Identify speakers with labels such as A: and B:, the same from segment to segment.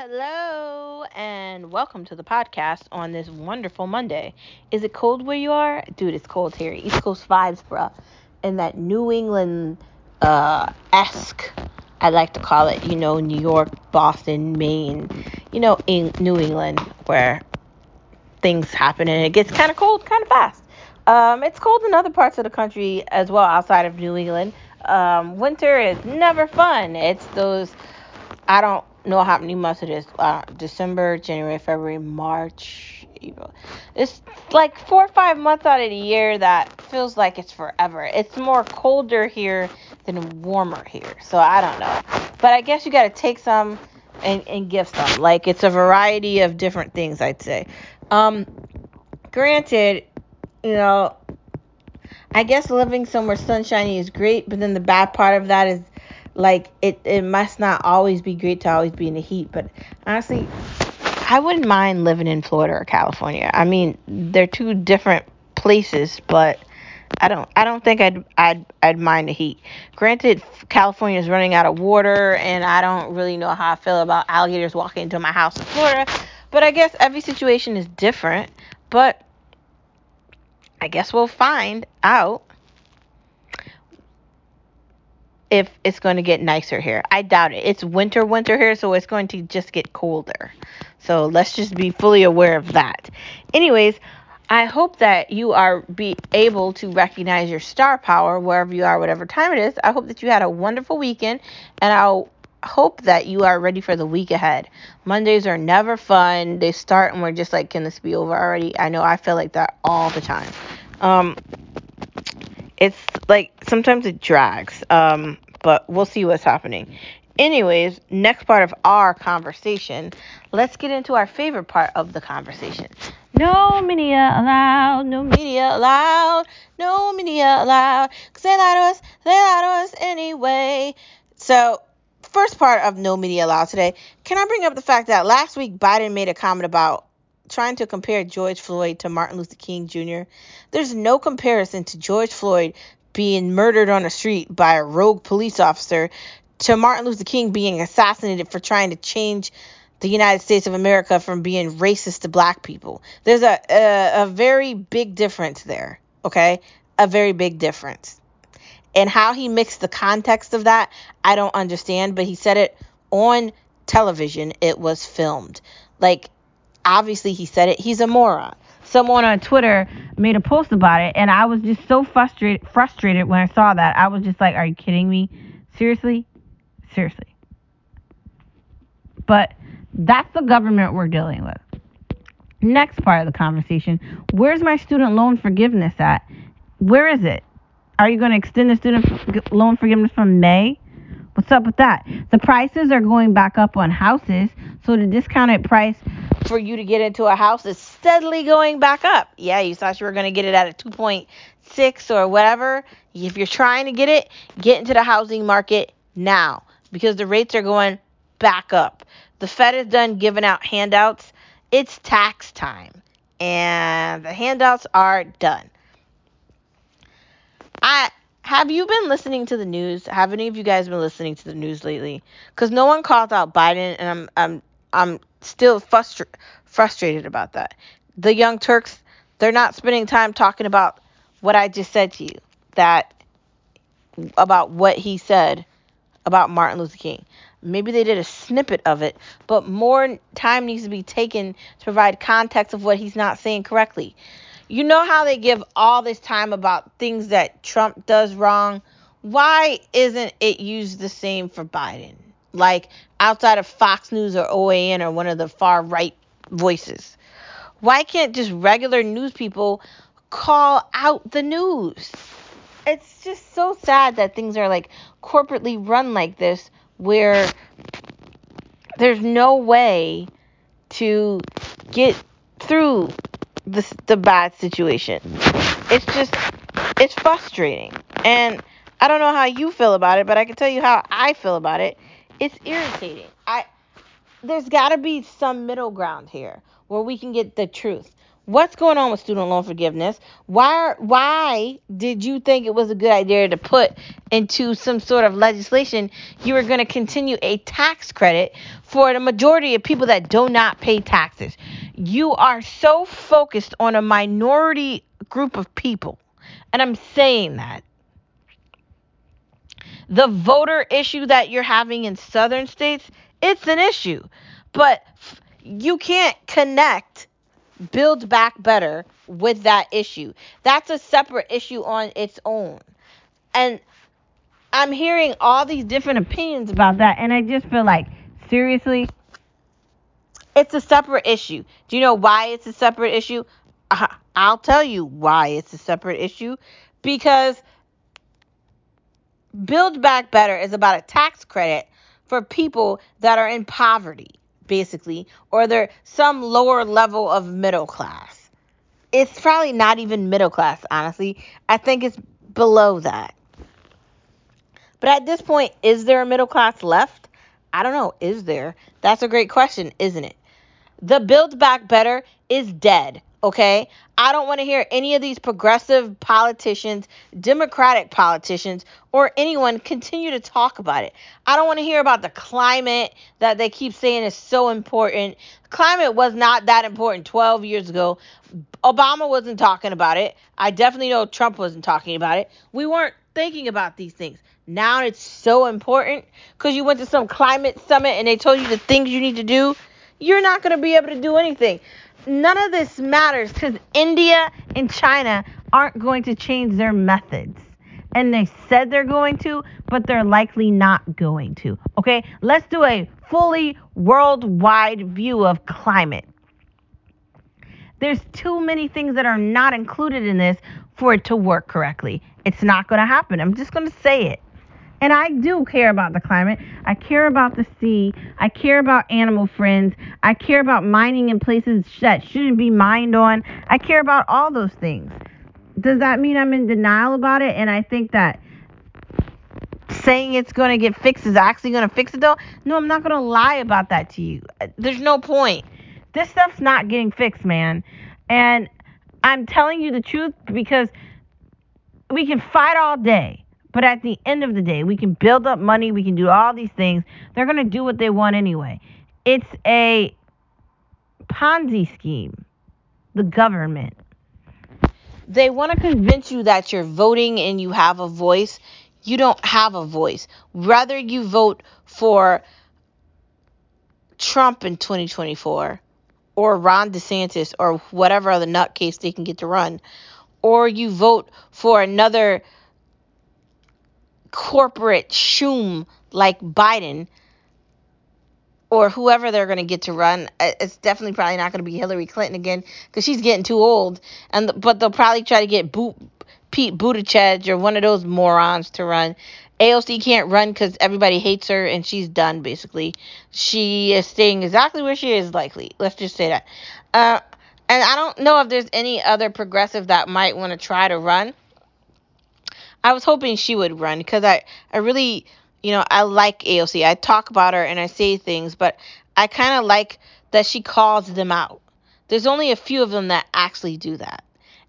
A: Hello and welcome to the podcast on this wonderful Monday. Is it cold where you are? Dude, it's cold here. East Coast vibes, bruh. And that New England uh esque, I like to call it, you know, New York, Boston, Maine, you know, in New England where things happen and it gets kind of cold kind of fast. Um, it's cold in other parts of the country as well outside of New England. Um, winter is never fun. It's those I don't know how many months it is. Uh, December, January, February, March, April. It's like four or five months out of the year that feels like it's forever. It's more colder here than warmer here. So I don't know. But I guess you got to take some and, and give some. Like it's a variety of different things, I'd say. Um, granted, you know, I guess living somewhere sunshiny is great, but then the bad part of that is like it it must not always be great to always be in the heat but honestly i wouldn't mind living in florida or california. I mean they're two different places but i don't i don't think i'd i'd i'd mind the heat. Granted california is running out of water and i don't really know how i feel about alligators walking into my house in florida but i guess every situation is different. But i guess we'll find out if it's going to get nicer here. I doubt it. It's winter, winter here, so it's going to just get colder. So let's just be fully aware of that. Anyways, I hope that you are be able to recognize your star power wherever you are, whatever time it is. I hope that you had a wonderful weekend, and I'll hope that you are ready for the week ahead. Mondays are never fun. They start and we're just like, can this be over already? I know I feel like that all the time. Um, it's like sometimes it drags. Um, but we'll see what's happening. Anyways, next part of our conversation, let's get into our favorite part of the conversation. No media allowed, no media allowed, no media allowed. Cause they lie to us, they lie to us anyway. So, first part of no media allowed today, can I bring up the fact that last week Biden made a comment about trying to compare George Floyd to Martin Luther King Jr. There's no comparison to George Floyd being murdered on a street by a rogue police officer to Martin Luther King being assassinated for trying to change the United States of America from being racist to black people. There's a, a, a very big difference there, okay? A very big difference. And how he mixed the context of that, I don't understand, but he said it on television. It was filmed. Like, obviously, he said it. He's a moron someone on Twitter made a post about it, and I was just so frustrated frustrated when I saw that. I was just like, "Are you kidding me? Seriously, seriously." But that's the government we're dealing with. Next part of the conversation: Where's my student loan forgiveness at? Where is it? Are you going to extend the student loan forgiveness from May? What's up with that? The prices are going back up on houses, so the discounted price for you to get into a house is steadily going back up. Yeah, you thought you were going to get it at a 2.6 or whatever. If you're trying to get it, get into the housing market now because the rates are going back up. The Fed is done giving out handouts. It's tax time, and the handouts are done. I have you been listening to the news? Have any of you guys been listening to the news lately? Because no one calls out Biden, and I'm I'm I'm still frustra- frustrated about that. The Young Turks, they're not spending time talking about what I just said to you, that about what he said about Martin Luther King. Maybe they did a snippet of it, but more time needs to be taken to provide context of what he's not saying correctly. You know how they give all this time about things that Trump does wrong? Why isn't it used the same for Biden? like outside of Fox News or OAN or one of the far right voices? Why can't just regular news people call out the news? It's just so sad that things are like corporately run like this where there's no way to get through the, the bad situation. It's just, it's frustrating. And I don't know how you feel about it, but I can tell you how I feel about it it's irritating. I there's got to be some middle ground here where we can get the truth. What's going on with student loan forgiveness? Why why did you think it was a good idea to put into some sort of legislation you were going to continue a tax credit for the majority of people that do not pay taxes? You are so focused on a minority group of people. And I'm saying that the voter issue that you're having in southern states, it's an issue. But you can't connect build back better with that issue. That's a separate issue on its own. And I'm hearing all these different opinions about that, and I just feel like, seriously, it's a separate issue. Do you know why it's a separate issue? Uh-huh. I'll tell you why it's a separate issue. Because Build Back Better is about a tax credit for people that are in poverty basically, or they're some lower level of middle class. It's probably not even middle class, honestly. I think it's below that. But at this point, is there a middle class left? I don't know. Is there? That's a great question, isn't it? The Build Back Better is dead. Okay? I don't want to hear any of these progressive politicians, Democratic politicians, or anyone continue to talk about it. I don't want to hear about the climate that they keep saying is so important. Climate was not that important 12 years ago. Obama wasn't talking about it. I definitely know Trump wasn't talking about it. We weren't thinking about these things. Now it's so important because you went to some climate summit and they told you the things you need to do. You're not going to be able to do anything none of this matters because India and China aren't going to change their methods. And they said they're going to, but they're likely not going to. Okay, let's do a fully worldwide view of climate. There's too many things that are not included in this for it to work correctly. It's not going to happen. I'm just going to say it. And I do care about the climate. I care about the sea. I care about animal friends. I care about mining in places that shouldn't be mined on. I care about all those things. Does that mean I'm in denial about it? And I think that saying it's going to get fixed is actually going to fix it though? No, I'm not going to lie about that to you. Uh, there's no point. This stuff's not getting fixed, man. And I'm telling you the truth because we can fight all day but at the end of the day, we can build up money, we can do all these things. They're going to do what they want anyway. It's a Ponzi scheme, the government. They want to convince you that you're voting and you have a voice. You don't have a voice. Rather, you vote for Trump in 2024 or Ron DeSantis or whatever other nutcase they can get to run, or you vote for another corporate shoom like Biden or whoever they're going to get to run. It's definitely probably not going to be Hillary Clinton again because she's getting too old. And but they'll probably try to get Pete Buttigieg or one of those morons to run. AOC can't run because everybody hates her and she's done basically. She is staying exactly where she is likely. Let's just say that. Uh, and I don't know if there's any other progressive that might want to try to run. I was hoping she would run because I, I really, you know, I like AOC. I talk about her and I say things, but I kind of like that she calls them out. There's only a few of them that actually do that.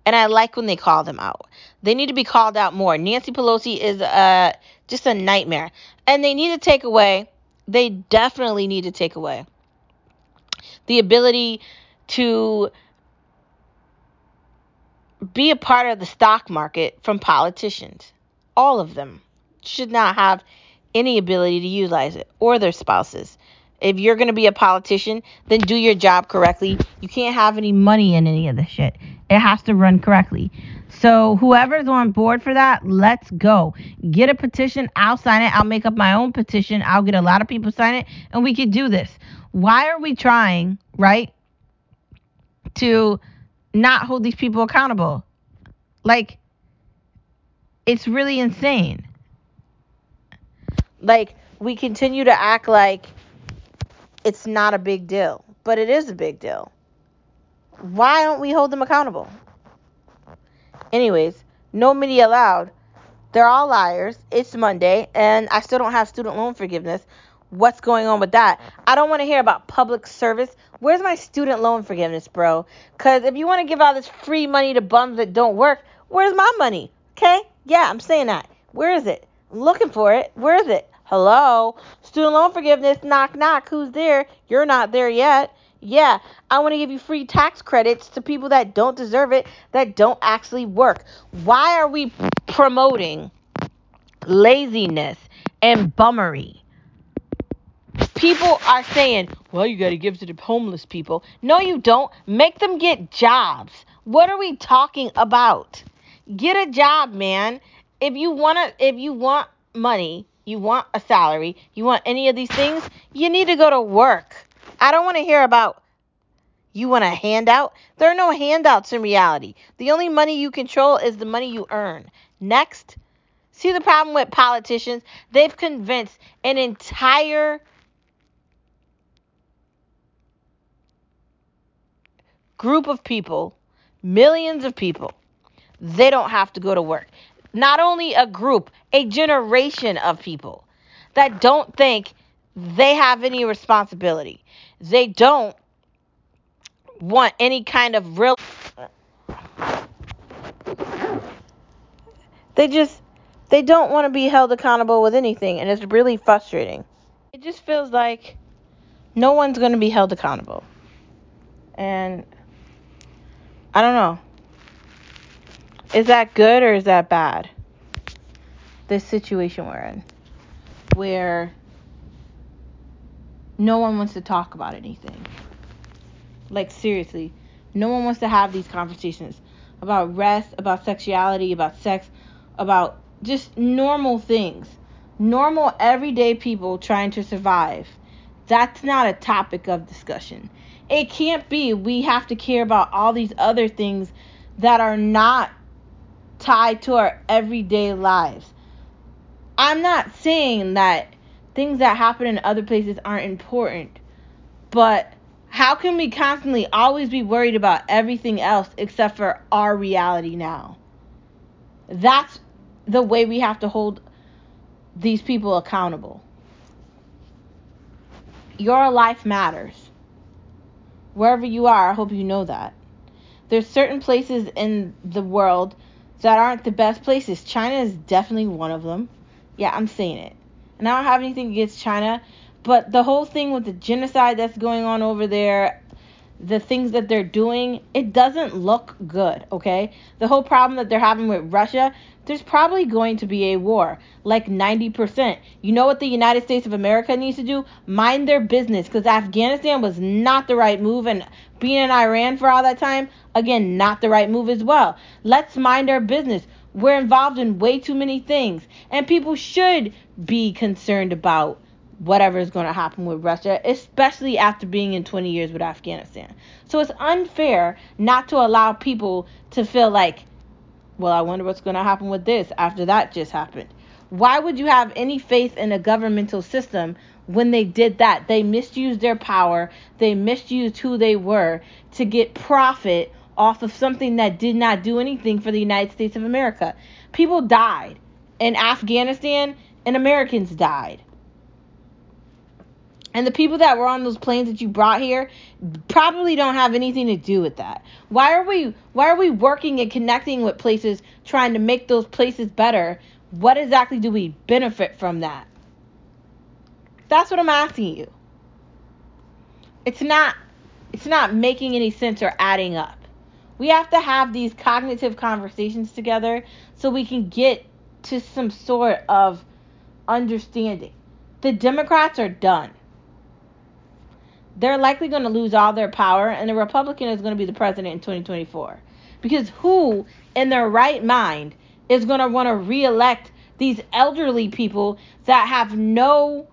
A: And I like when they call them out. They need to be called out more. Nancy Pelosi is uh, just a nightmare. And they need to take away, they definitely need to take away the ability to be a part of the stock market from politicians. All of them should not have any ability to utilize it or their spouses. If you're going to be a politician, then do your job correctly. You can't have any money in any of this shit. It has to run correctly. So, whoever's on board for that, let's go. Get a petition. I'll sign it. I'll make up my own petition. I'll get a lot of people sign it, and we can do this. Why are we trying, right, to not hold these people accountable. Like, it's really insane. Like, we continue to act like it's not a big deal, but it is a big deal. Why don't we hold them accountable? Anyways, no media allowed. They're all liars. It's Monday, and I still don't have student loan forgiveness. What's going on with that. I don't want to hear about public service. Where's my student loan forgiveness, bro? Because if you want to give all this free money to bums that don't work, where's my money? Okay? Yeah, I'm saying that. Where is it? I'm looking for it. Where is it? Hello? Student loan forgiveness, knock, knock. Who's there? You're not there yet. Yeah, I want to give you free tax credits to people that don't deserve it, that don't actually work. Why are we promoting laziness and bummery? People are saying, well, you got to give to the homeless people. No, you don't. Make them get jobs. What are we talking about? Get a job, man. If you want to if you want money, you want a salary, you want any of these things, you need to go to work. I don't want to hear about you want a handout. There are no handouts in reality. The only money you control is the money you earn. Next, see the problem with politicians? They've convinced an entire group of people, millions of people, they don't have to go to work. Not only a group, a generation of people that don't think they have any responsibility. They don't want any kind of real. They just they don't want to be held accountable with anything, and it's really frustrating. It just feels like no one's going to be held accountable, and I don't know. Is that good or is that bad? This situation we're in, where no one wants to talk about anything. Like, seriously, no one wants to have these conversations about rest, about sexuality, about sex, about just normal things. Normal, everyday people trying to survive. That's not a topic of discussion. It can't be. We have to care about all these other things that are not tied to our everyday lives. I'm not saying that things that happen in other places aren't important, but how can we constantly always be worried about everything else except for our reality now? That's the way we have to hold these people accountable. Your life matters. Wherever you are, I hope you know that. There's certain places in the world that aren't the best places. China is definitely one of them. Yeah, I'm saying it. And I don't have anything against China, but the whole thing with the genocide that's going on over there, the things that they're doing, it doesn't look good, okay? The whole problem that they're having with Russia, there's probably going to be a war, like 90%. You know what the United States of America needs to do? Mind their business, because Afghanistan was not the right move, and being in Iran for all that time, again, not the right move as well. Let's mind our business. We're involved in way too many things, and people should be concerned about whatever is going to happen with Russia, especially after being in 20 years with Afghanistan. So it's unfair not to allow people to feel like, well, I wonder what's going to happen with this after that just happened. Why would you have any faith in a governmental system when they did that? They misused their power, they misused who they were to get profit off of something that did not do anything for the United States of America. People died in Afghanistan and Americans died. And the people that were on those planes that you brought here probably don't have anything to do with that. Why are we why are we working and connecting with places trying to make those places better? What exactly do we benefit from that? That's what I'm asking you. It's not it's not making any sense or adding up. We have to have these cognitive conversations together so we can get to some sort of understanding. The Democrats are done they're likely going to lose all their power, and the Republican is going to be the president in 2024. Because who in their right mind is going to want to reelect these elderly people that have no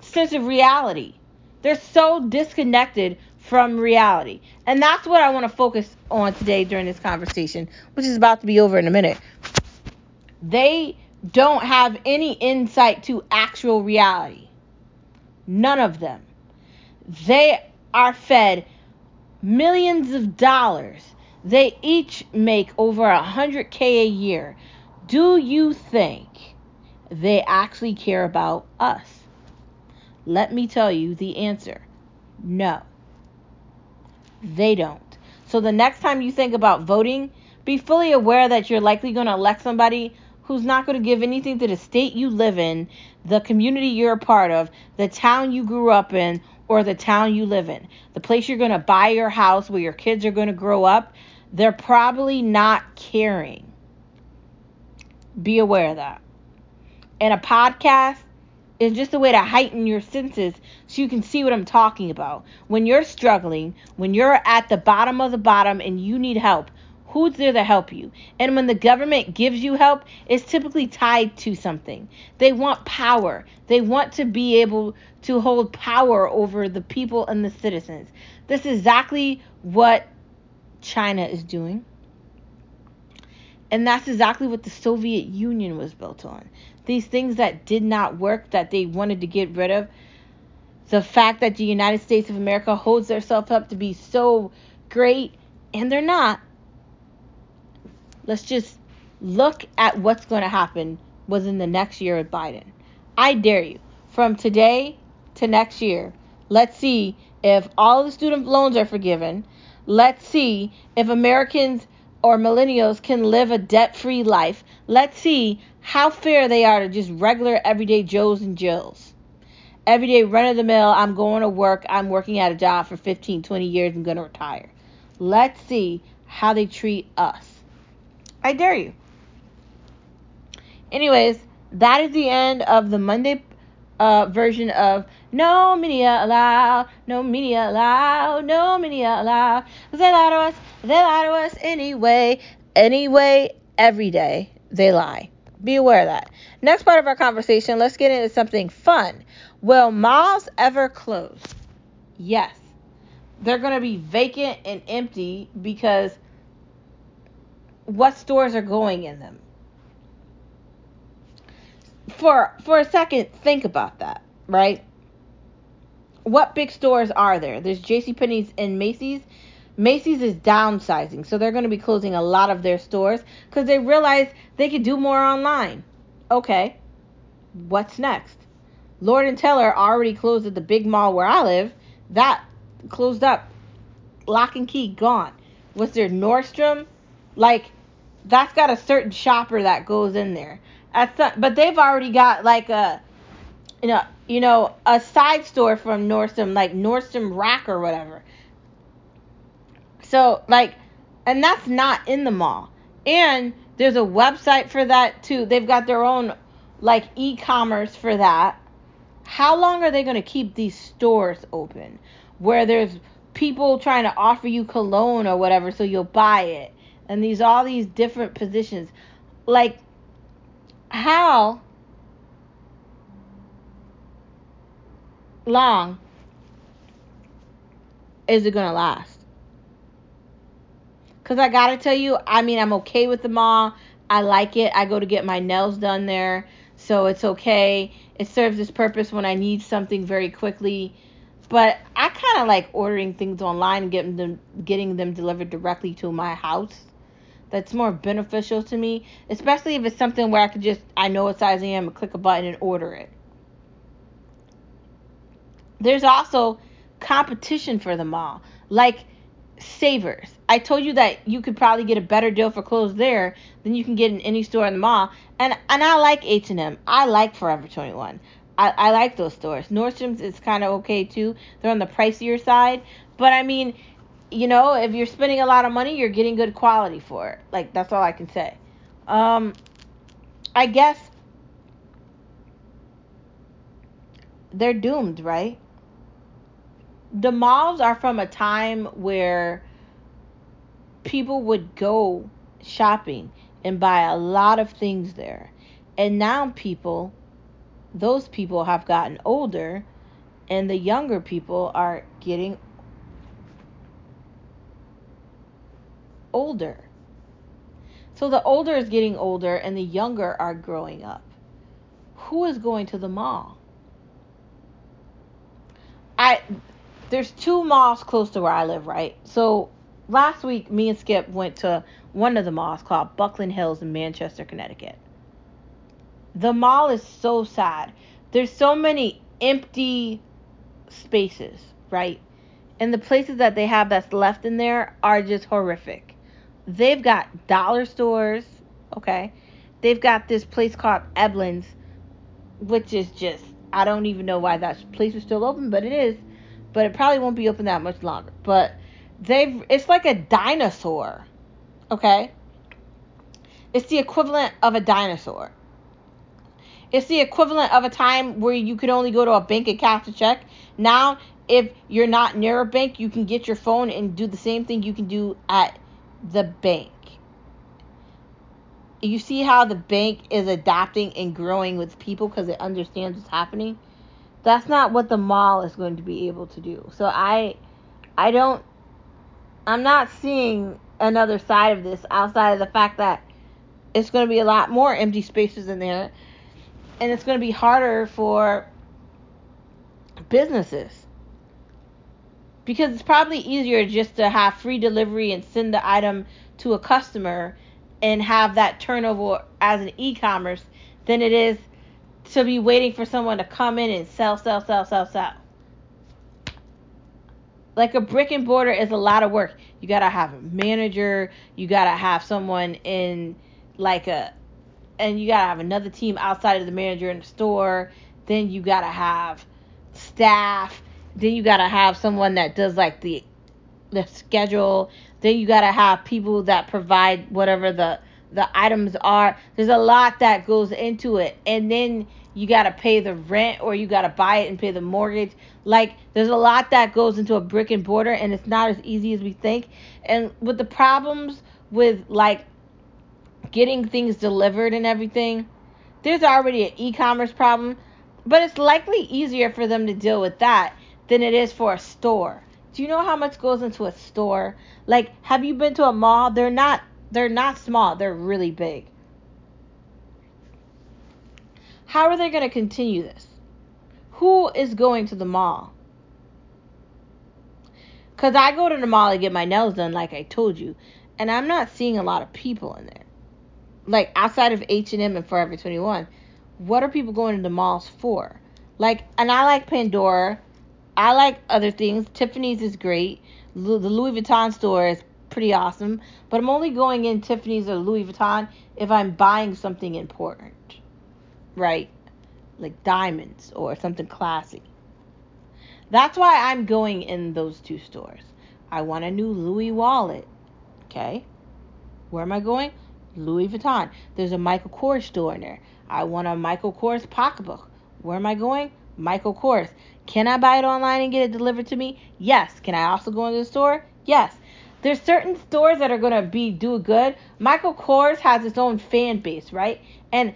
A: sense of reality? They're so disconnected from reality. And that's what I want to focus on today during this conversation, which is about to be over in a minute. They don't have any insight to actual reality. None of them. They are fed millions of dollars. They each make over a hundred K a year. Do you think they actually care about us? Let me tell you the answer no, they don't. So the next time you think about voting, be fully aware that you're likely going to elect somebody who's not going to give anything to the state you live in, the community you're a part of, the town you grew up in, or the town you live in. The place you're going to buy your house, where your kids are going to grow up, they're probably not caring. Be aware of that. And a podcast is just a way to heighten your senses so you can see what I'm talking about. When you're struggling, when you're at the bottom of the bottom and you need help, who's there to help you? And when the government gives you help, it's typically tied to something. They want power. They want to be able to hold power over the people and the citizens. This is exactly what China is doing. And that's exactly what the Soviet Union was built on. These things that did not work, that they wanted to get rid of. The fact that the United States of America holds themselves up to be so great, and they're not. Let's just look at what's going to happen within the next year of Biden. I dare you. From today to next year, let's see if all the student loans are forgiven. Let's see if Americans or millennials can live a debt free life. Let's see how fair they are to just regular everyday Joes and Jills. Everyday run of the mill, I'm going to work, I'm working at a job for 15, 20 years, I'm going to retire. Let's see how they treat us. I dare you. Anyways, that is the end of the Monday uh, version of No Media Allowed, No Media Allowed, No Media Allowed. They lie to us, they lie to us anyway, anyway, every day they lie. Be aware of that. Next part of our conversation, let's get into something fun. Will malls ever close? Yes. They're going to be vacant and empty because what stores are going in them? For for a second, think about that, right? What big stores are there? There's J.C. Penney's and Macy's. Macy's is downsizing, so they're going to be closing a lot of their stores because they realize they could do more online. Okay, what's next? Lord and Taylor already closed at the big mall where I live. That closed up, lock and key gone. Was there Nordstrom? Like that's got a certain shopper that goes in there. but they've already got like a you know you know a side store from Nordstrom like Nordstrom Rack or whatever. So like and that's not in the mall. And there's a website for that too. They've got their own like e-commerce for that. How long are they going to keep these stores open where there's people trying to offer you cologne or whatever so you'll buy it? And these all these different positions. Like how long is it gonna last? Cause I gotta tell you, I mean, I'm okay with the mall. I like it. I go to get my nails done there, so it's okay. It serves its purpose when I need something very quickly. But I kind of like ordering things online and getting them getting them delivered directly to my house that's more beneficial to me, especially if it's something where I could just I know what size I am and click a button and order it. There's also competition for the mall, like Savers. I told you that you could probably get a better deal for clothes there than you can get in any store in the mall, and and I like H&M. I like Forever 21. I, I like those stores. Nordstrom's is kind of okay too. They're on the pricier side, but I mean, you know, if you're spending a lot of money, you're getting good quality for it. Like that's all I can say. Um, I guess they're doomed, right? The malls are from a time where people would go shopping and buy a lot of things there. And now people, those people have gotten older and the younger people are getting older. So the older is getting older and the younger are growing up. Who is going to the mall? I there's two malls close to where I live, right? So last week me and Skip went to one of the malls called Buckland Hills in Manchester, Connecticut. The mall is so sad. There's so many empty spaces, right? And the places that they have that's left in there are just horrific. They've got dollar stores, okay? They've got this place called Eblin's, which is just I don't even know why that place is still open, but it is. But it probably won't be open that much longer. But they've it's like a dinosaur. Okay? It's the equivalent of a dinosaur. It's the equivalent of a time where you could only go to a bank and cash a check. Now, if you're not near a bank, you can get your phone and do the same thing you can do at the bank. You see how the bank is adapting and growing with people because it understands what's happening? That's not what the mall is going to be able to do. So I I don't I'm not seeing another side of this outside of the fact that it's going to be a lot more empty spaces in there and it's going to be harder for businesses because it's probably easier just to have free delivery and send the item to a customer and have that turnover as an e-commerce than it is to be waiting for someone to come in and sell sell sell sell sell like a brick and mortar is a lot of work you gotta have a manager you gotta have someone in like a and you gotta have another team outside of the manager in the store. Then you gotta have staff. Then you gotta have someone that does like the the schedule. Then you gotta have people that provide whatever the the items are. There's a lot that goes into it, and then you gotta pay the rent or you gotta buy it and pay the mortgage. Like there's a lot that goes into a brick and mortar, and it's not as easy as we think. And with the problems with like getting things delivered and everything, there's already an e commerce problem, but it's likely easier for them to deal with that than it is for a store. Do you know how much goes into a store? Like, have you been to a mall? They're not they're not small, they're really big. How are they going to continue this? Who is going to the mall? Cuz I go to the mall to get my nails done like I told you, and I'm not seeing a lot of people in there like outside of H&M and Forever 21, what are people going to the malls for? Like, and I like Pandora. I like other things. Tiffany's is great. the Louis Vuitton store is pretty awesome. But I'm only going in Tiffany's or Louis Vuitton if I'm buying something important, right? Like diamonds or something classy. That's why I'm going in those two stores. I want a new Louis wallet. Okay? Where am I going? Louis Vuitton. There's a Michael Kors store in there. I want a Michael Kors pocketbook. Where am I going? Michael Kors. Can I buy it online and get it delivered to me? Yes. Can I also go into the store? Yes. There's certain stores that are gonna be do good. Michael Kors has its own fan base, right? And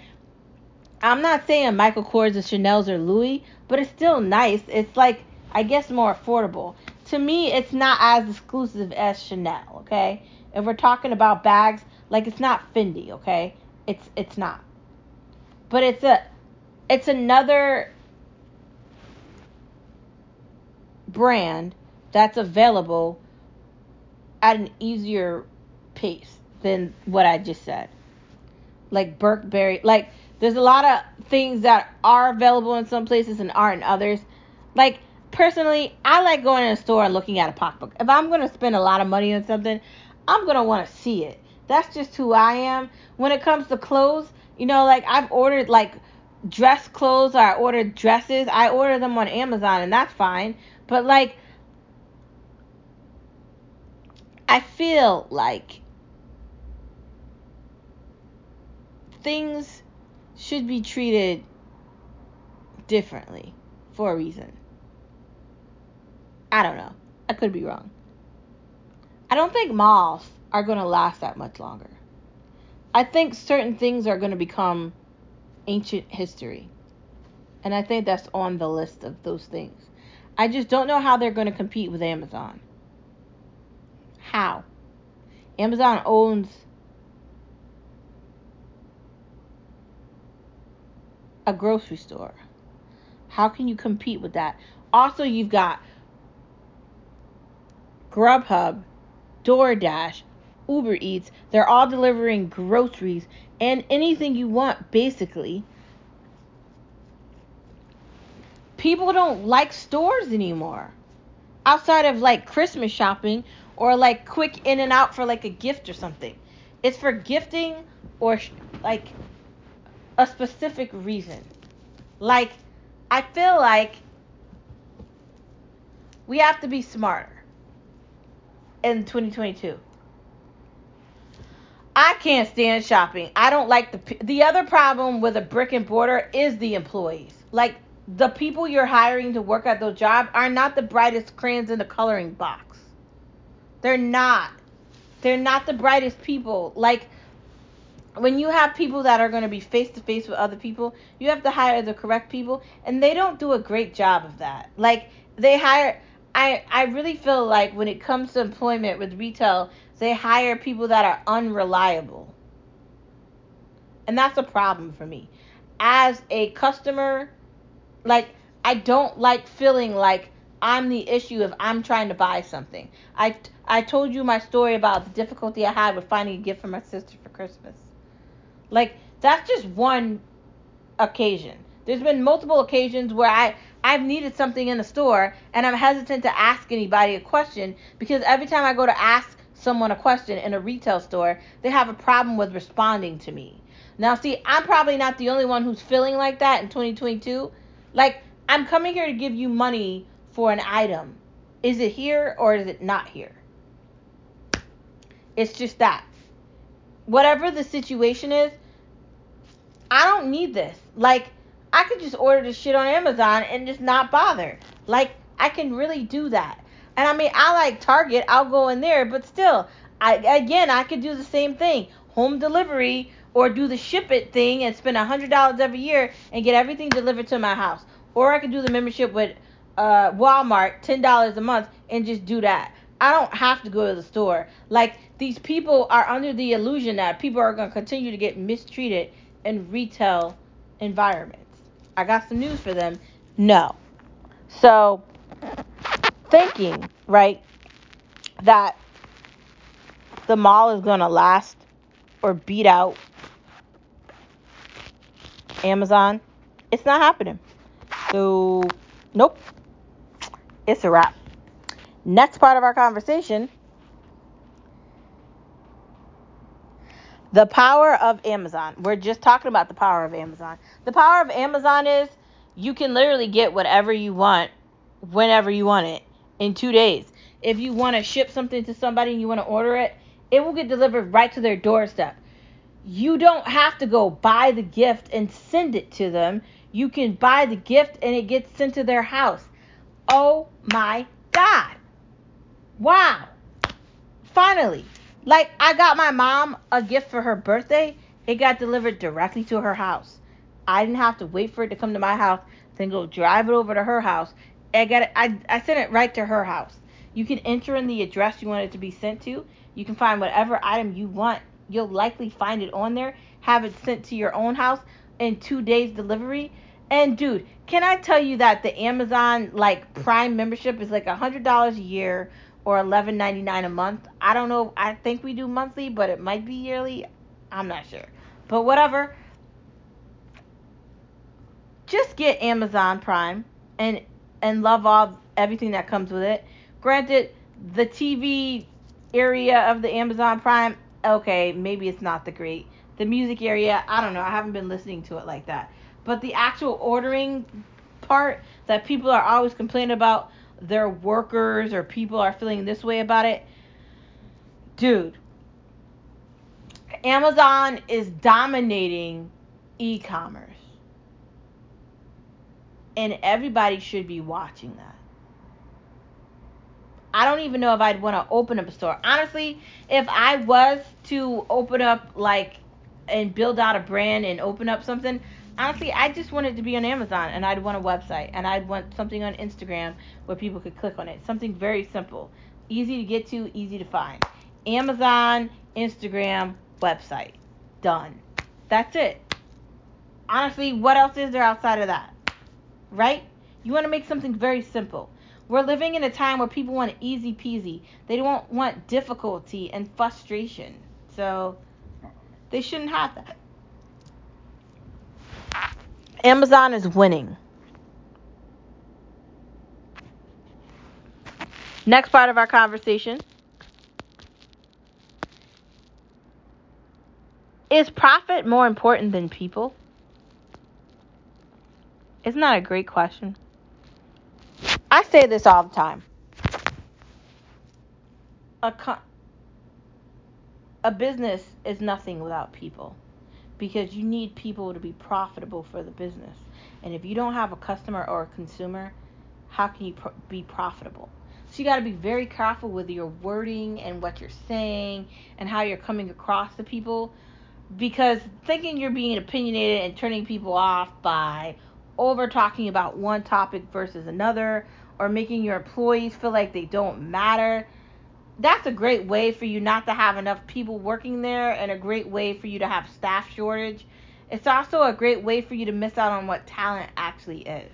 A: I'm not saying Michael Kors is Chanel's or Louis, but it's still nice. It's like I guess more affordable. To me, it's not as exclusive as Chanel, okay? If we're talking about bags, like it's not Fendi, okay? It's it's not. But it's a it's another brand that's available at an easier pace than what I just said. Like Burberry, like there's a lot of things that are available in some places and aren't in others. Like personally, I like going in a store and looking at a pocketbook. If I'm gonna spend a lot of money on something, I'm gonna want to see it. That's just who I am. When it comes to clothes, you know, like I've ordered like dress clothes or I ordered dresses. I order them on Amazon and that's fine. But like I feel like things should be treated differently for a reason. I don't know. I could be wrong. I don't think malls are going to last that much longer. I think certain things are going to become ancient history. And I think that's on the list of those things. I just don't know how they're going to compete with Amazon. How? Amazon owns a grocery store. How can you compete with that? Also, you've got Grubhub DoorDash, Uber Eats, they're all delivering groceries and anything you want basically People don't like stores anymore. Outside of like Christmas shopping or like quick in and out for like a gift or something. It's for gifting or sh- like a specific reason. Like, I feel like we have to be smarter in 2022. I can't stand shopping. I don't like the the other problem with a brick and mortar is the employees. Like the people you're hiring to work at those jobs are not the brightest crayons in the coloring box. They're not. They're not the brightest people. Like when you have people that are going to be face to face with other people, you have to hire the correct people, and they don't do a great job of that. Like they hire. I I really feel like when it comes to employment with retail, they hire people that are unreliable. And that's a problem for me. As a customer, like I don't like feeling like I'm the issue if I'm trying to buy something. I I told you my story about the difficulty I had with finding a gift for my sister for Christmas. Like that's just one occasion. There's been multiple occasions where I I've needed something in the store and I'm hesitant to ask anybody a question because every time I go to ask someone a question in a retail store, they have a problem with responding to me. Now, see, I'm probably not the only one who's feeling like that in 2022. Like, I'm coming here to give you money for an item. Is it here or is it not here? It's just that. Whatever the situation is, I don't need this. Like, I could just order this shit on Amazon and just not bother. Like, I can really do that. And I mean, I like Target. I'll go in there, but still, I again, I could do the same thing, home delivery, or do the ship it thing and spend a hundred dollars every year and get everything delivered to my house. Or I could do the membership with uh, Walmart, ten dollars a month, and just do that. I don't have to go to the store. Like these people are under the illusion that people are going to continue to get mistreated in retail environments. I got some news for them. No. So thinking, right, that the mall is going to last or beat out Amazon, it's not happening. So, nope. It's a wrap. Next part of our conversation the power of Amazon. We're just talking about the power of Amazon. The power of Amazon is you can literally get whatever you want whenever you want it in two days. If you want to ship something to somebody and you want to order it, it will get delivered right to their doorstep. You don't have to go buy the gift and send it to them. You can buy the gift and it gets sent to their house. Oh my God. Wow. Finally. Like, I got my mom a gift for her birthday. It got delivered directly to her house. I didn't have to wait for it to come to my house, then go drive it over to her house I got it. I, I sent it right to her house. You can enter in the address you want it to be sent to. You can find whatever item you want. You'll likely find it on there. Have it sent to your own house in two days delivery. And dude, can I tell you that the Amazon like Prime membership is like a hundred dollars a year or eleven ninety nine a month. I don't know. I think we do monthly, but it might be yearly. I'm not sure. But whatever. Just get Amazon Prime and and love all everything that comes with it. Granted, the TV area of the Amazon Prime, okay, maybe it's not the great. The music area, I don't know. I haven't been listening to it like that. But the actual ordering part that people are always complaining about their workers or people are feeling this way about it. Dude, Amazon is dominating e-commerce and everybody should be watching that. I don't even know if I'd want to open up a store. Honestly, if I was to open up like and build out a brand and open up something, honestly, I just want it to be on Amazon and I'd want a website and I'd want something on Instagram where people could click on it. Something very simple, easy to get to, easy to find. Amazon, Instagram, website. Done. That's it. Honestly, what else is there outside of that? right? You want to make something very simple. We're living in a time where people want easy peasy. They don't want difficulty and frustration. So they shouldn't have that. Amazon is winning. Next part of our conversation is profit more important than people? Isn't that a great question? I say this all the time. A con- a business is nothing without people because you need people to be profitable for the business. And if you don't have a customer or a consumer, how can you be profitable? So you got to be very careful with your wording and what you're saying and how you're coming across to people because thinking you're being opinionated and turning people off by over talking about one topic versus another or making your employees feel like they don't matter that's a great way for you not to have enough people working there and a great way for you to have staff shortage it's also a great way for you to miss out on what talent actually is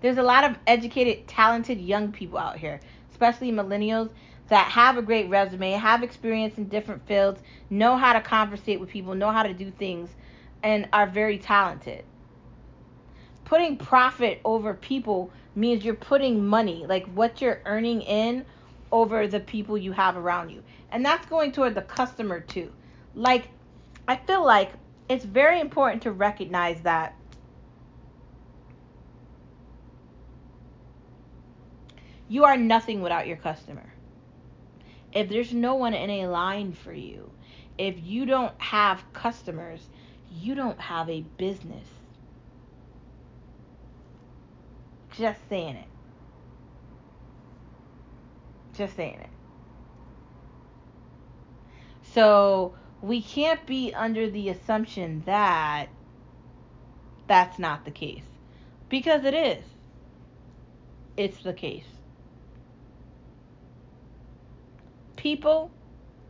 A: there's a lot of educated talented young people out here especially millennials that have a great resume, have experience in different fields, know how to conversate with people, know how to do things, and are very talented. Putting profit over people means you're putting money, like what you're earning in, over the people you have around you. And that's going toward the customer too. Like, I feel like it's very important to recognize that you are nothing without your customer if there's no one in a line for you, if you don't have customers, you don't have a business. Just saying it. Just saying it. So we can't be under the assumption that that's not the case. Because it is. It's the case. people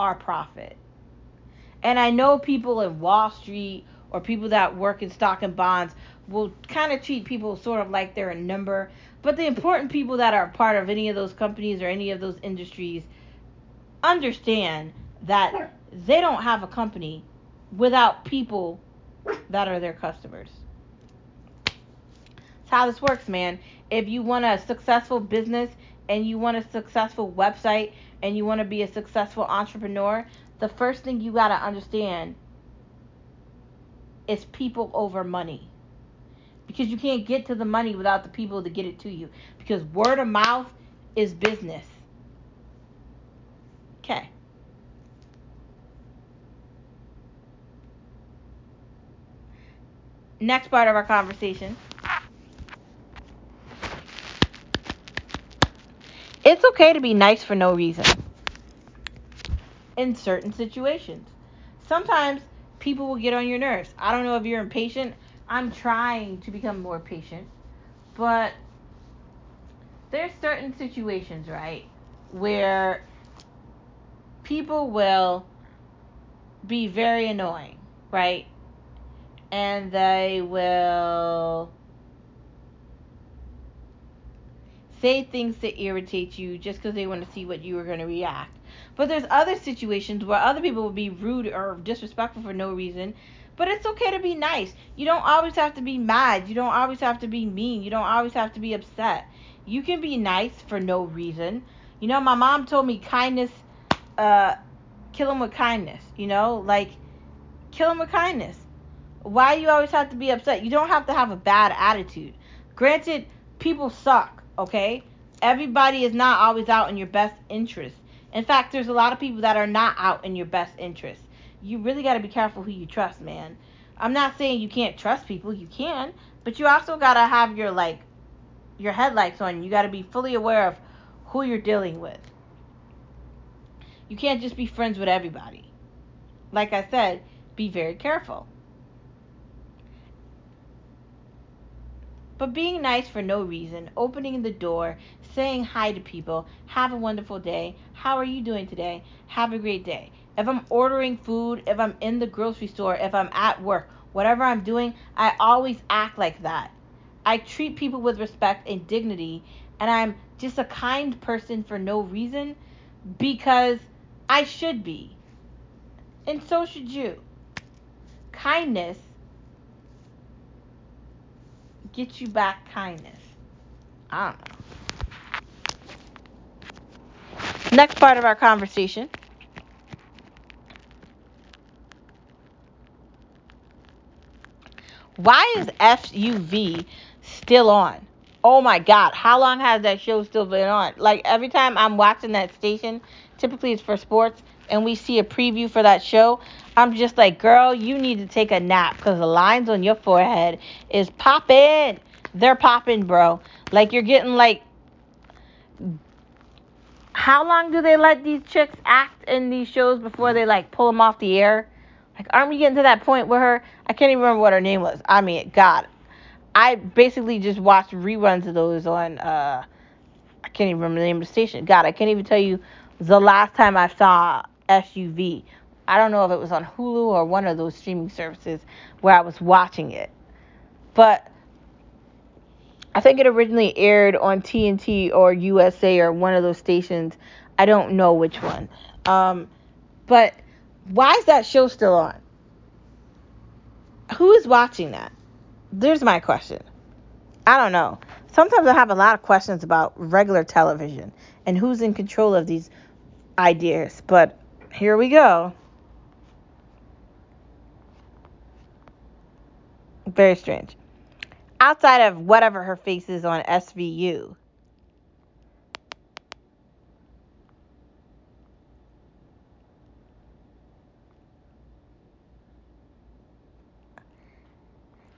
A: are profit. And I know people in Wall Street or people that work in stock and bonds will kind of treat people sort of like they're a number. But the important people that are part of any of those companies or any of those industries understand that they don't have a company without people that are their customers. That's how this works, man. If you want a successful business and you want a successful website and you want to be a successful entrepreneur, the first thing you got to understand is people over money. Because you can't get to the money without the people to get it to you. Because word of mouth is business. Okay. Next part of our conversation. It's okay to be nice for no reason in certain situations. Sometimes people will get on your nerves. I don't know if you're impatient. I'm trying to become more patient. But there's certain situations, right, where people will be very annoying, right? And they will say things to irritate you just because they want to see what you are going to react. But there's other situations where other people will be rude or disrespectful for no reason. But it's okay to be nice. You don't always have to be mad. You don't always have to be mean. You don't always have to be upset. You can be nice for no reason. You know, my mom told me kindness, uh, kill them with kindness. You know, like, kill them with kindness. Why you always have to be upset? You don't have to have a bad attitude. Granted, people suck, okay? Everybody is not always out in your best interest. In fact, there's a lot of people that are not out in your best interest. You really got to be careful who you trust, man. I'm not saying you can't trust people, you can, but you also got to have your like your headlights on. You got to be fully aware of who you're dealing with. You can't just be friends with everybody. Like I said, be very careful. But being nice for no reason, opening the door, saying hi to people, have a wonderful day, how are you doing today? Have a great day. If I'm ordering food, if I'm in the grocery store, if I'm at work, whatever I'm doing, I always act like that. I treat people with respect and dignity, and I'm just a kind person for no reason because I should be. And so should you. Kindness gets you back kindness. I don't know. next part of our conversation. Why is SUV still on? Oh my god, how long has that show still been on? Like every time I'm watching that station, typically it's for sports, and we see a preview for that show, I'm just like, girl, you need to take a nap because the lines on your forehead is popping. They're popping, bro. Like you're getting like how long do they let these chicks act in these shows before they like pull them off the air? Like, aren't we getting to that point where her? I can't even remember what her name was. I mean, God, I basically just watched reruns of those on. uh I can't even remember the name of the station. God, I can't even tell you the last time I saw SUV. I don't know if it was on Hulu or one of those streaming services where I was watching it. But I think it originally aired on TNT or USA or one of those stations. I don't know which one. Um, but why is that show still on? Who is watching that? There's my question. I don't know. Sometimes I have a lot of questions about regular television and who's in control of these ideas. But here we go. Very strange. Outside of whatever her face is on SVU.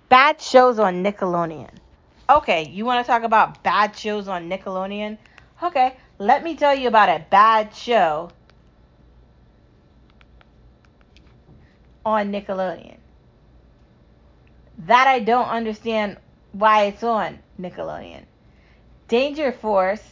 A: Bad shows on Nickelodeon. Okay, you want to talk about bad shows on Nickelodeon? Okay, let me tell you about a bad show on Nickelodeon. That I don't understand why it's on Nickelodeon. Danger Force,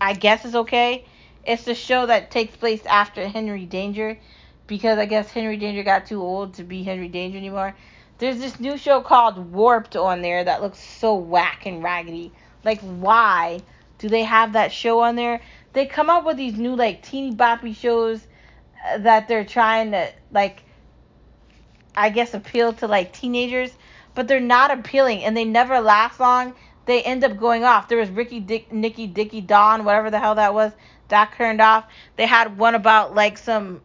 A: I guess is okay. It's the show that takes place after Henry Danger because I guess Henry Danger got too old to be Henry Danger anymore. There's this new show called Warped on there that looks so whack and raggedy. Like, why do they have that show on there? They come up with these new, like, teeny boppy shows uh, that they're trying to, like, I guess, appeal to, like, teenagers, but they're not appealing and they never last long. They end up going off. There was Ricky Dick, Nicky, Dicky, Dawn, whatever the hell that was, that turned off. They had one about, like, some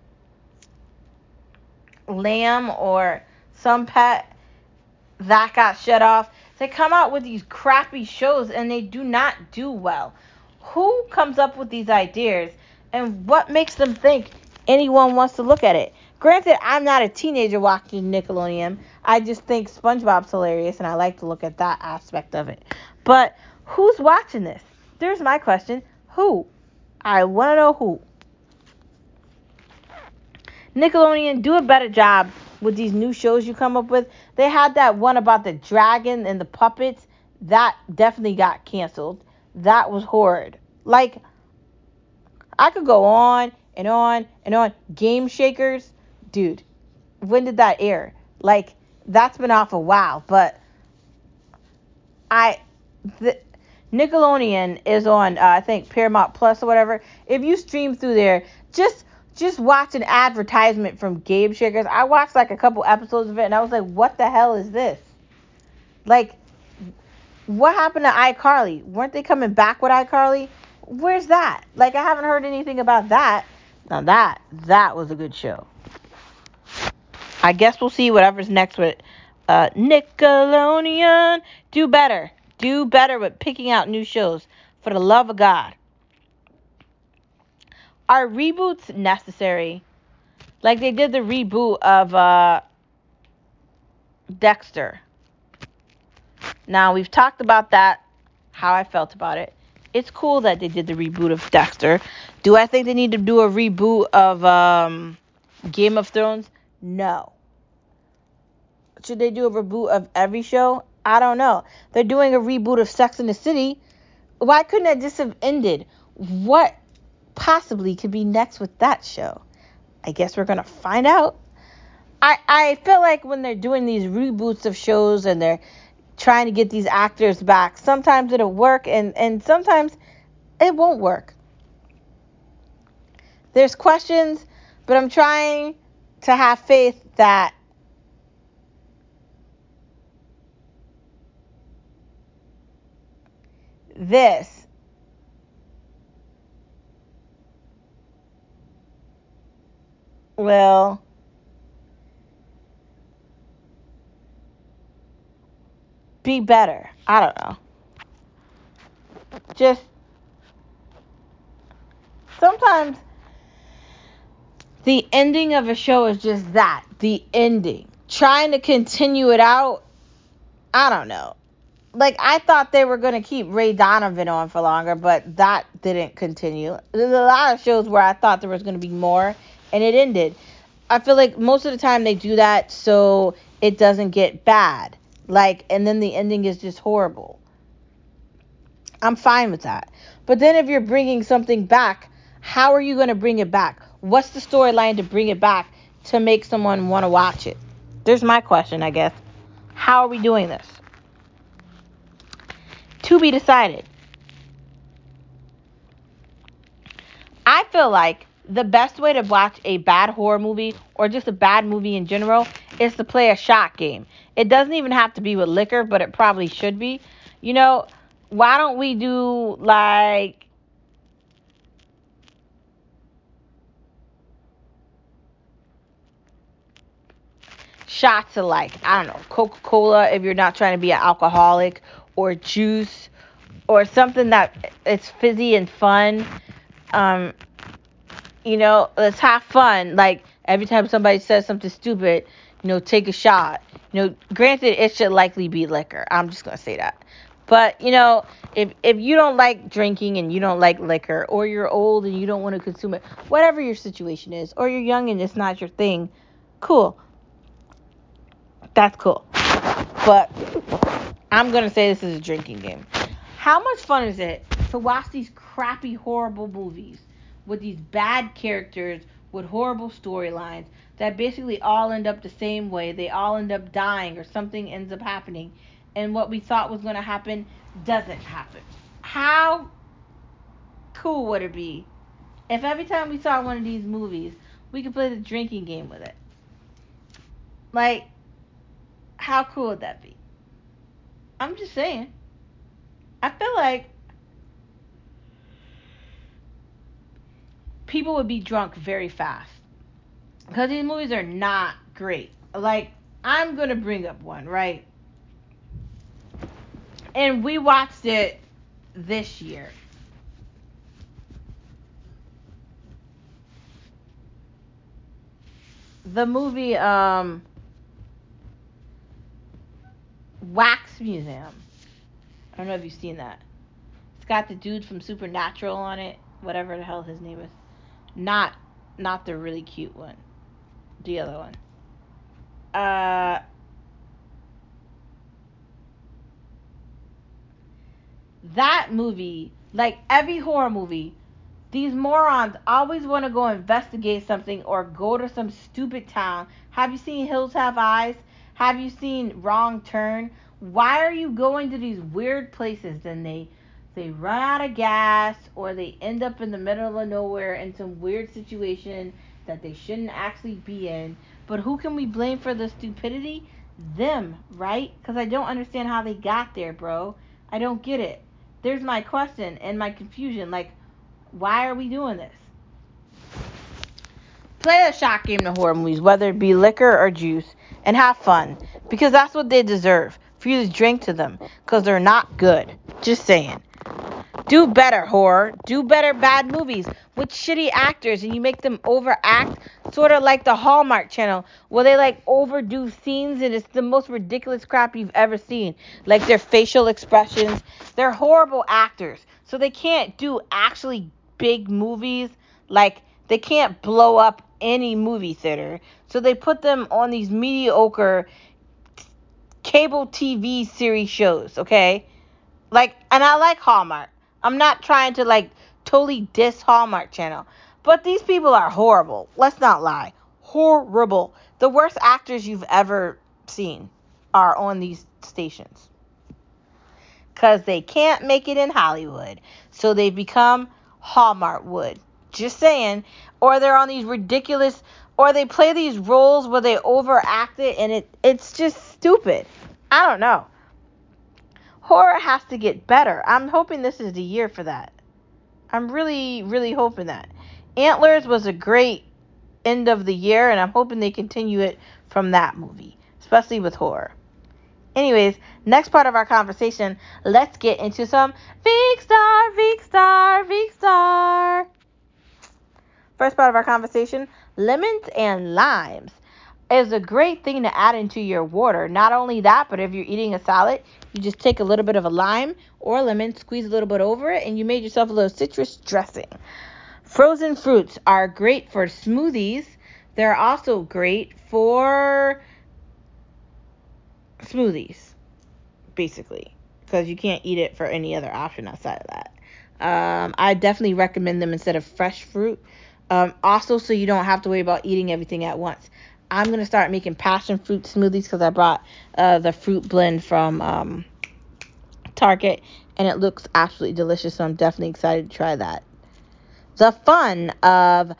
A: lamb or some pet that got shut off. They come out with these crappy shows and they do not do well. Who comes up with these ideas and what makes them think anyone wants to look at it? Granted, I'm not a teenager watching Nickelodeon. I just think SpongeBob's hilarious and I like to look at that aspect of it. But who's watching this? There's my question. Who? I want to know who. Nickelodeon, do a better job with these new shows you come up with. They had that one about the dragon and the puppets. That definitely got canceled. That was horrid. Like, I could go on and on and on. Game Shakers, dude, when did that air? Like, that's been off a while, but I. The, Nickelodeon is on, uh, I think, Paramount Plus or whatever. If you stream through there, just just watched an advertisement from Game Shakers. I watched like a couple episodes of it and I was like, what the hell is this? Like, what happened to iCarly? Weren't they coming back with iCarly? Where's that? Like, I haven't heard anything about that. Now, that, that was a good show. I guess we'll see whatever's next with uh, Nickelodeon. Do better. Do better with picking out new shows. For the love of God. Are reboots necessary? Like they did the reboot of uh, Dexter. Now we've talked about that, how I felt about it. It's cool that they did the reboot of Dexter. Do I think they need to do a reboot of um, Game of Thrones? No. Should they do a reboot of every show? I don't know. They're doing a reboot of Sex in the City. Why couldn't it just have ended? What possibly could be next with that show? I guess we're gonna find out. I I feel like when they're doing these reboots of shows and they're trying to get these actors back, sometimes it'll work and and sometimes it won't work. There's questions, but I'm trying to have faith that this well, be better. I don't know. Just sometimes the ending of a show is just that the ending. Trying to continue it out, I don't know. Like, I thought they were going to keep Ray Donovan on for longer, but that didn't continue. There's a lot of shows where I thought there was going to be more, and it ended. I feel like most of the time they do that so it doesn't get bad. Like, and then the ending is just horrible. I'm fine with that. But then if you're bringing something back, how are you going to bring it back? What's the storyline to bring it back to make someone want to watch it? There's my question, I guess. How are we doing this? To be decided. I feel like the best way to watch a bad horror movie or just a bad movie in general is to play a shot game. It doesn't even have to be with liquor, but it probably should be. You know, why don't we do like shots of like I don't know Coca Cola if you're not trying to be an alcoholic or juice or something that it's fizzy and fun. Um, you know, let's have fun. Like every time somebody says something stupid, you know, take a shot. You know, granted, it should likely be liquor. I'm just gonna say that. But you know, if if you don't like drinking and you don't like liquor, or you're old and you don't want to consume it, whatever your situation is, or you're young and it's not your thing, cool. That's cool. But I'm gonna say this is a drinking game. How much fun is it to watch these crappy, horrible movies with these bad characters with horrible storylines that basically all end up the same way? They all end up dying or something ends up happening, and what we thought was gonna happen doesn't happen. How cool would it be if every time we saw one of these movies, we could play the drinking game with it? Like, how cool would that be? I'm just saying. I feel like people would be drunk very fast because these movies are not great. Like, I'm gonna bring up one, right? And we watched it this year. The movie um Wax Museum. I don't know if you've seen that. It's got the dude from Supernatural on it, whatever the hell his name is. Not not the really cute one. The other one. Uh that movie, like every horror movie, these morons always want to go investigate something or go to some stupid town. Have you seen Hills Have Eyes? Have you seen Wrong Turn? Why are you going to these weird places? Then they they run out of gas or they end up in the middle of nowhere in some weird situation that they shouldn't actually be in. But who can we blame for the stupidity? Them, right? Because I don't understand how they got there, bro. I don't get it. There's my question and my confusion. Like, why are we doing this? Play a shot game to horror movies, whether it be liquor or juice, and have fun. Because that's what they deserve. For you to drink to them. Because they're not good. Just saying. Do better, horror. Do better bad movies with shitty actors and you make them overact, sort of like the Hallmark channel, where they like overdo scenes and it's the most ridiculous crap you've ever seen. Like their facial expressions. They're horrible actors. So they can't do actually big movies. Like they can't blow up any movie theater. So they put them on these mediocre cable TV series shows, okay? Like, and I like Hallmark. I'm not trying to like totally diss Hallmark Channel, but these people are horrible. Let's not lie. Horrible. The worst actors you've ever seen are on these stations. Because they can't make it in Hollywood. So they become Hallmark Wood. Just saying. Or they're on these ridiculous, or they play these roles where they overact it and it, it's just stupid. I don't know horror has to get better. I'm hoping this is the year for that. I'm really, really hoping that. Antlers was a great end of the year, and I'm hoping they continue it from that movie, especially with horror. Anyways, next part of our conversation, let's get into some Veek Star, Veek Star, Veek Star. First part of our conversation, lemons and limes is a great thing to add into your water. Not only that, but if you're eating a salad, you just take a little bit of a lime or a lemon, squeeze a little bit over it, and you made yourself a little citrus dressing. Frozen fruits are great for smoothies. They're also great for smoothies, basically, because you can't eat it for any other option outside of that. Um, I definitely recommend them instead of fresh fruit. Um, also, so you don't have to worry about eating everything at once. I'm gonna start making passion fruit smoothies because I brought uh, the fruit blend from um, Target and it looks absolutely delicious. So I'm definitely excited to try that. The fun of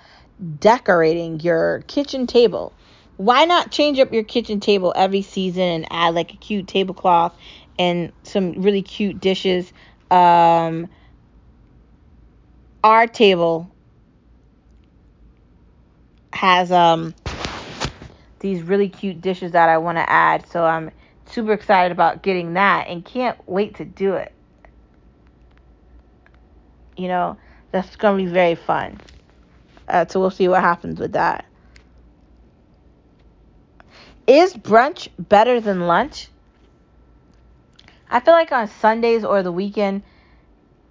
A: decorating your kitchen table. Why not change up your kitchen table every season and add like a cute tablecloth and some really cute dishes? Um, our table has um these really cute dishes that I want to add, so I'm super excited about getting that and can't wait to do it. You know, that's going to be very fun. Uh, so we'll see what happens with that. Is brunch better than lunch? I feel like on Sundays or the weekend,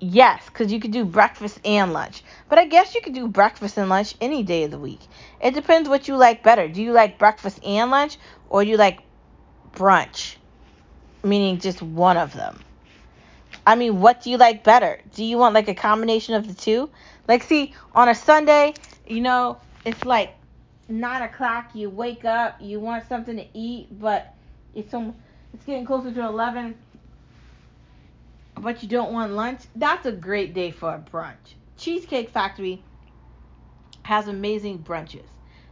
A: yes, because you could do breakfast and lunch. But I guess you could do breakfast and lunch any day of the week. It depends what you like better. Do you like breakfast and lunch, or do you like brunch? Meaning just one of them. I mean, what do you like better? Do you want like a combination of the two? Like, see, on a Sunday, you know, it's like nine o'clock. You wake up, you want something to eat, but it's some, it's getting closer to eleven, but you don't want lunch. That's a great day for a brunch. Cheesecake Factory has amazing brunches.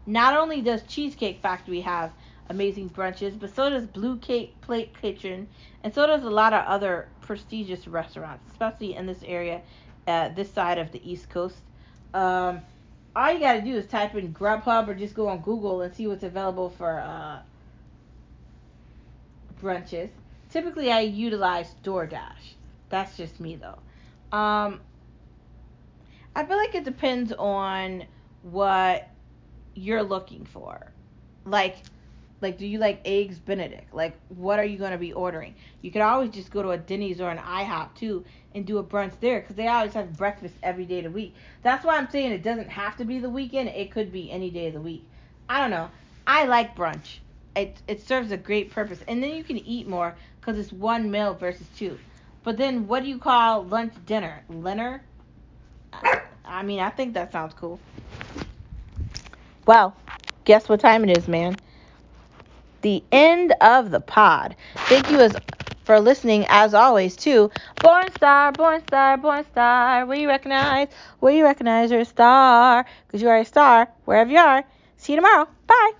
A: Not only does Cheesecake Factory have amazing brunches, but so does Blue Cake Plate Kitchen, and so does a lot of other prestigious restaurants, especially in this area, uh, this side of the East Coast. Um, all you gotta do is type in Grubhub or just go on Google and see what's available for uh, brunches. Typically, I utilize DoorDash. That's just me though. Um, I feel like it depends on what you're looking for. Like, like, do you like eggs Benedict? Like, what are you going to be ordering? You could always just go to a Denny's or an IHOP too and do a brunch there because they always have breakfast every day of the week. That's why I'm saying it doesn't have to be the weekend. It could be any day of the week. I don't know. I like brunch. It it serves a great purpose, and then you can eat more because it's one meal versus two. But then, what do you call lunch dinner? Dinner? I mean, I think that sounds cool. Well, guess what time it is, man? The end of the pod. Thank you as for listening as always to Born Star, Born Star, Born Star. Will you recognize? Will you recognize you're star? Because you are a star wherever you are. See you tomorrow. Bye.